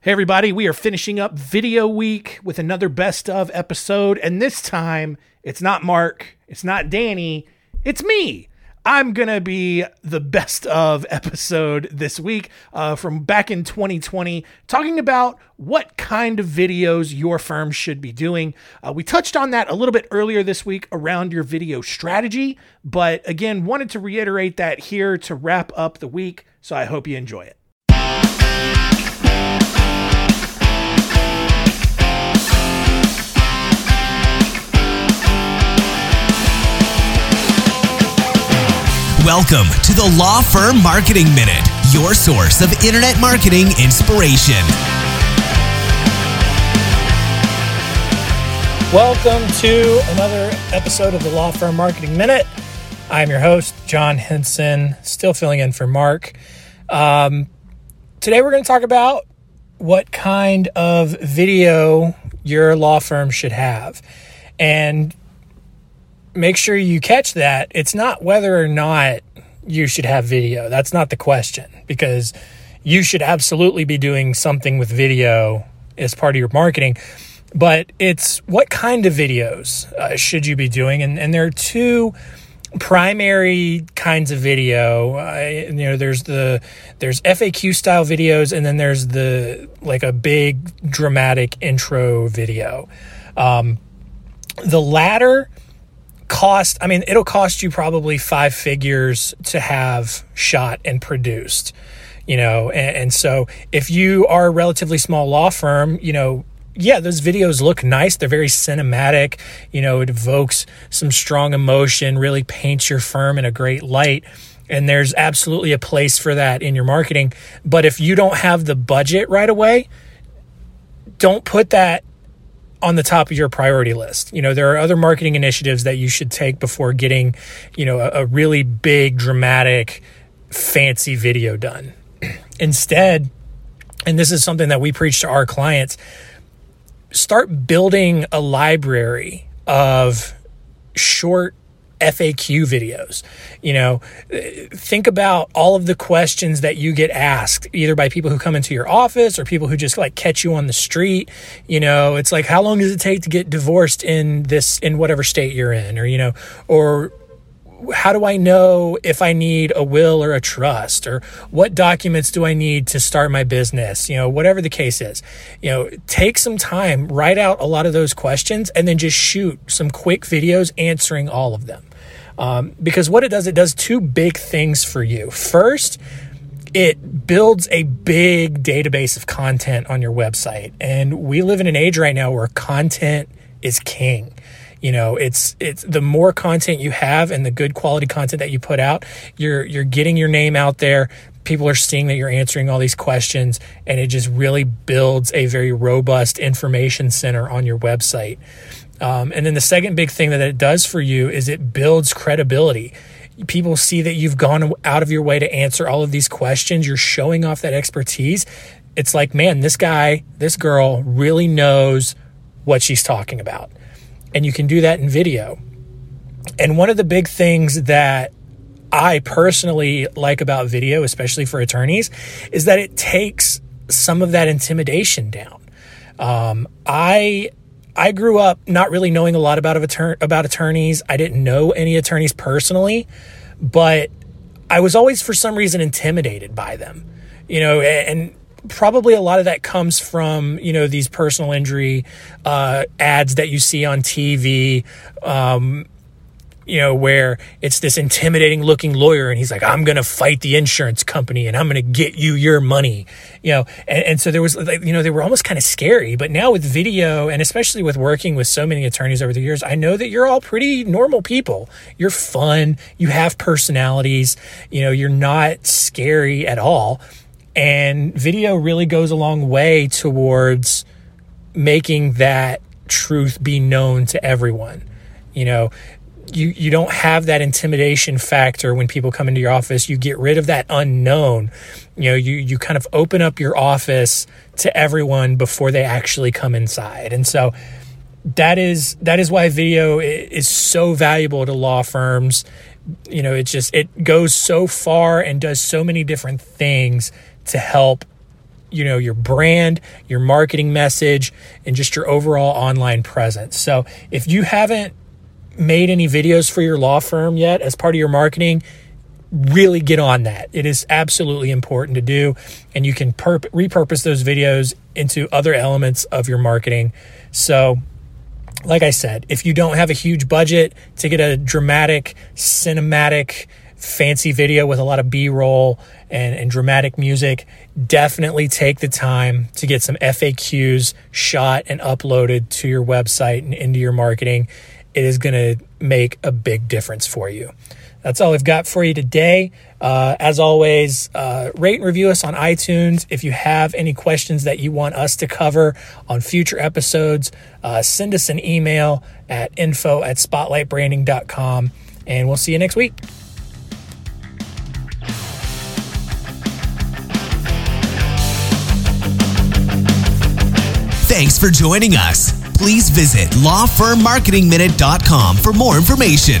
Hey, everybody, we are finishing up video week with another best of episode. And this time, it's not Mark, it's not Danny, it's me. I'm going to be the best of episode this week uh, from back in 2020, talking about what kind of videos your firm should be doing. Uh, we touched on that a little bit earlier this week around your video strategy, but again, wanted to reiterate that here to wrap up the week. So I hope you enjoy it. Welcome to the Law Firm Marketing Minute, your source of internet marketing inspiration. Welcome to another episode of the Law Firm Marketing Minute. I'm your host, John Henson, still filling in for Mark. Um, today we're going to talk about what kind of video your law firm should have. And make sure you catch that. It's not whether or not you should have video. That's not the question because you should absolutely be doing something with video as part of your marketing. But it's what kind of videos uh, should you be doing? And, and there are two primary kinds of video uh, you know there's the there's FAQ style videos and then there's the like a big dramatic intro video um, the latter cost i mean it'll cost you probably five figures to have shot and produced you know and, and, so if you are a relatively small law firm you know yeah those videos look nice. They're very cinematic. You know it evokes some strong emotion really paints your firm in a great light. And there's absolutely a place for that in your marketing. But if you don't have the budget right away don't put that on the top of your priority list. You know, there are other marketing initiatives that you should take before getting, you know, a, a really big, dramatic, fancy video done. Instead, and this is something that we preach to our clients, start building a library of short FAQ videos. You know, think about all of the questions that you get asked either by people who come into your office or people who just like catch you on the street. You know, it's like how long does it take to get divorced in this in whatever state you're in or you know, or how do I know if I need a will or a trust or what documents do I need to start my business? You know, whatever the case is, you know, take some time, write out a lot of those questions and then just shoot some quick videos answering all of them. Um, because what it does, it does two big things for you. First, it builds a big database of content on your website. And we live in an age right now where content is king you know it's it's the more content you have and the good quality content that you put out you're you're getting your name out there. People are seeing that you're answering all these questions and it just really builds a very robust information center on your website. Um, and then the second big thing that it does for you is it builds credibility. People see that you've gone out of your way to answer all of these questions. You're showing off that expertise. It's like man this guy this girl really knows what she's talking about and you can do that in video. And one of the big things that I personally like about video, especially for attorneys, is that it takes some of that intimidation down. Um, I I grew up not really knowing a lot about about attorneys. I didn't know any attorneys personally, but I was always for some reason intimidated by them. You know, and probably a lot of that comes from you know these personal injury uh, ads that you see on TV. Um, you know, where it's this intimidating looking lawyer and he's like, I'm going to fight the insurance company and I'm going to get you your money, you know. And, and so there was, like, you know, they were almost kind of scary. But now with video and especially with working with so many attorneys over the years, I know that you're all pretty normal people. You're fun, you have personalities, you know, you're not scary at all. And video really goes a long way towards making that truth be known to everyone. You know, you you don't have that intimidation factor when people come into your office. You get rid of that unknown. You know, you you kind of open up your office to everyone before they actually come inside. And so that is that is why video is so valuable to law firms. You know, it just it goes so far and does so many different things to help you know your brand, your marketing message, and just your overall online presence. So if you haven't made any videos for your law firm yet as part of your marketing, really get on that. It is absolutely important to do, and you can perp- repurpose those videos into other elements of your marketing. So, like I said, if you don't have a huge budget to get a dramatic, cinematic, fancy video with a lot of B roll and, and dramatic music, definitely take the time to get some FAQs shot and uploaded to your website and into your marketing. It is going to make a big difference for you. That's all I've got for you today. Uh, as always, uh, rate and review us on iTunes. If you have any questions that you want us to cover on future episodes, uh, send us an email at info at spotlightbranding.com and we'll see you next week. Thanks for joining us. Please visit lawfirmmarketingminute.com for more information.